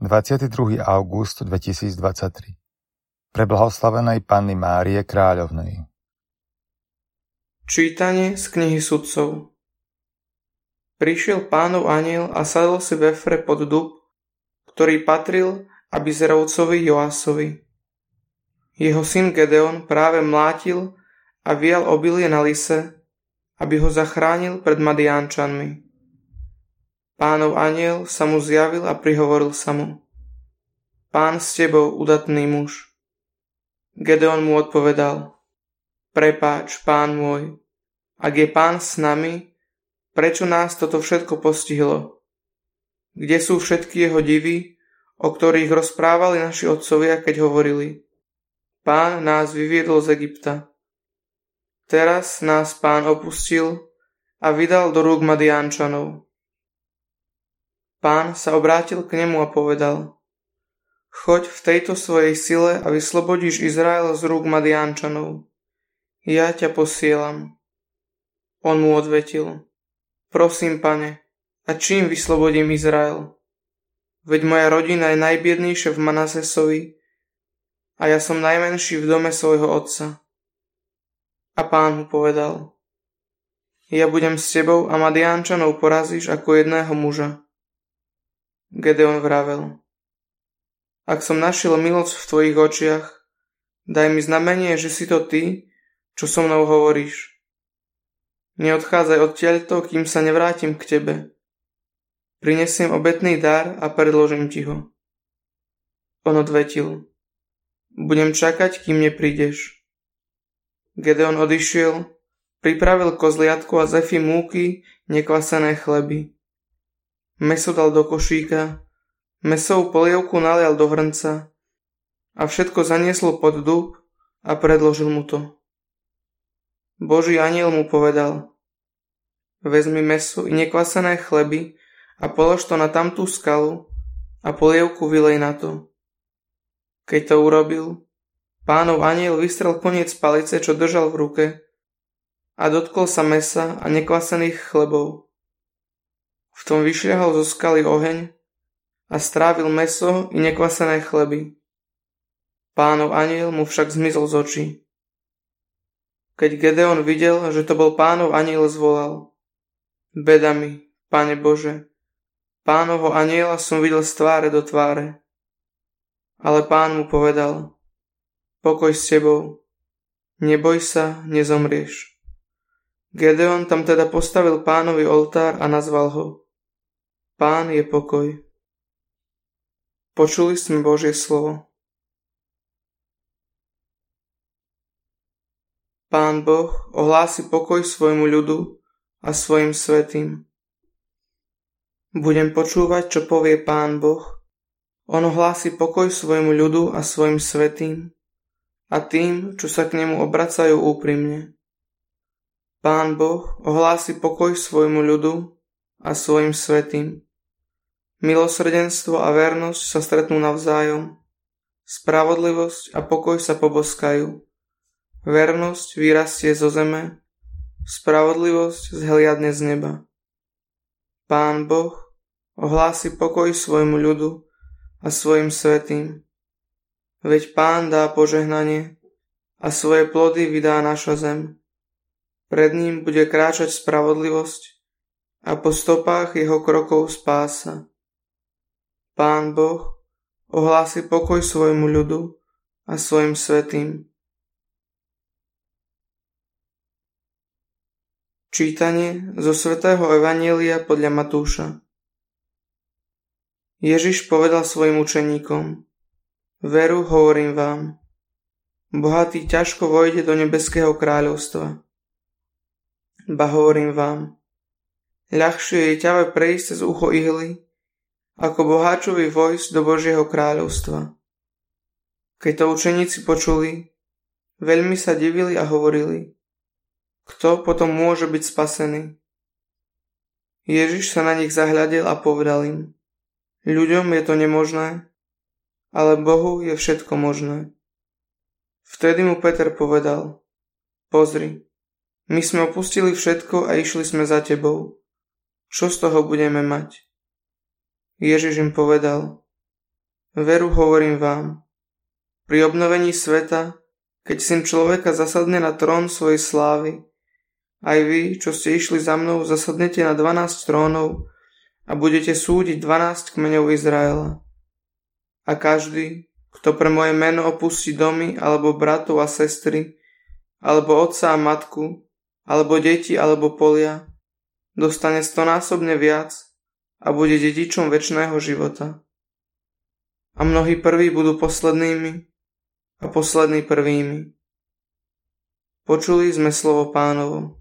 22. august 2023 Pre blahoslavenej Panny Márie Kráľovnej Čítanie z knihy sudcov Prišiel pánov aniel a sadol si v Efre pod dub, ktorý patril Abizerovcovi Joásovi. Jeho syn Gedeon práve mlátil a vial obilie na lise, aby ho zachránil pred Madiánčanmi. Pánov aniel sa mu zjavil a prihovoril sa mu. Pán s tebou, udatný muž. Gedeon mu odpovedal. Prepáč, pán môj, ak je pán s nami, prečo nás toto všetko postihlo? Kde sú všetky jeho divy, o ktorých rozprávali naši otcovia, keď hovorili? Pán nás vyviedol z Egypta. Teraz nás pán opustil a vydal do rúk Madiánčanov. Pán sa obrátil k nemu a povedal Choď v tejto svojej sile a vyslobodíš Izrael z rúk Madiánčanov. Ja ťa posielam. On mu odvetil Prosím, pane, a čím vyslobodím Izrael? Veď moja rodina je najbiednejšia v Manasesovi a ja som najmenší v dome svojho otca. A pán mu povedal Ja budem s tebou a Madiánčanov porazíš ako jedného muža. Gedeon vravel. Ak som našiel milosť v tvojich očiach, daj mi znamenie, že si to ty, čo so mnou hovoríš. Neodchádzaj odtiaľto, kým sa nevrátim k tebe. Prinesiem obetný dar a predložím ti ho. On odvetil. Budem čakať, kým neprídeš. Gedeon odišiel, pripravil kozliatku a zefy múky, nekvasené chleby. Meso dal do košíka, mesovú polievku nalial do hrnca a všetko zanieslo pod dub a predložil mu to. Boží aniel mu povedal, vezmi meso i nekvasené chleby a polož to na tamtú skalu a polievku vylej na to. Keď to urobil, pánov aniel vystrel koniec palice, čo držal v ruke a dotkol sa mesa a nekvasených chlebov v tom vyšľahol zo skaly oheň a strávil meso i nekvasené chleby. Pánov aniel mu však zmizol z očí. Keď Gedeon videl, že to bol pánov aniel, zvolal. Beda mi, pane Bože, pánovho aniela som videl z tváre do tváre. Ale pán mu povedal, pokoj s tebou, neboj sa, nezomrieš. Gedeon tam teda postavil pánovi oltár a nazval ho Pán je pokoj. Počuli sme Božie slovo. Pán Boh ohlási pokoj svojmu ľudu a svojim svetým. Budem počúvať, čo povie Pán Boh. On ohlási pokoj svojmu ľudu a svojim svetým a tým, čo sa k nemu obracajú úprimne. Pán Boh ohlási pokoj svojmu ľudu a svojim svetým. Milosrdenstvo a vernosť sa stretnú navzájom. Spravodlivosť a pokoj sa poboskajú. Vernosť vyrastie zo zeme, spravodlivosť zhliadne z neba. Pán Boh ohlási pokoj svojmu ľudu a svojim svetým. Veď Pán dá požehnanie a svoje plody vydá naša zem. Pred ním bude kráčať spravodlivosť a po stopách jeho krokov spása. Pán Boh ohlási pokoj svojmu ľudu a svojim svetým. Čítanie zo svätého Evanielia podľa Matúša Ježiš povedal svojim učeníkom Veru hovorím vám, bohatý ťažko vojde do nebeského kráľovstva. Ba hovorím vám, ľahšie je ťave prejsť cez ucho ihly, ako boháčovi vojsť do Božieho kráľovstva. Keď to učeníci počuli, veľmi sa divili a hovorili, kto potom môže byť spasený? Ježiš sa na nich zahľadil a povedal im, ľuďom je to nemožné, ale Bohu je všetko možné. Vtedy mu Peter povedal, pozri, my sme opustili všetko a išli sme za tebou. Čo z toho budeme mať? Ježiš im povedal, Veru hovorím vám. Pri obnovení sveta, keď syn človeka zasadne na trón svojej slávy, aj vy, čo ste išli za mnou, zasadnete na 12 trónov a budete súdiť 12 kmeňov Izraela. A každý, kto pre moje meno opustí domy, alebo bratov a sestry, alebo otca a matku, alebo deti, alebo polia, dostane stonásobne viac a bude dedičom väčšného života a mnohí prví budú poslednými a poslední prvými. Počuli sme slovo pánovo.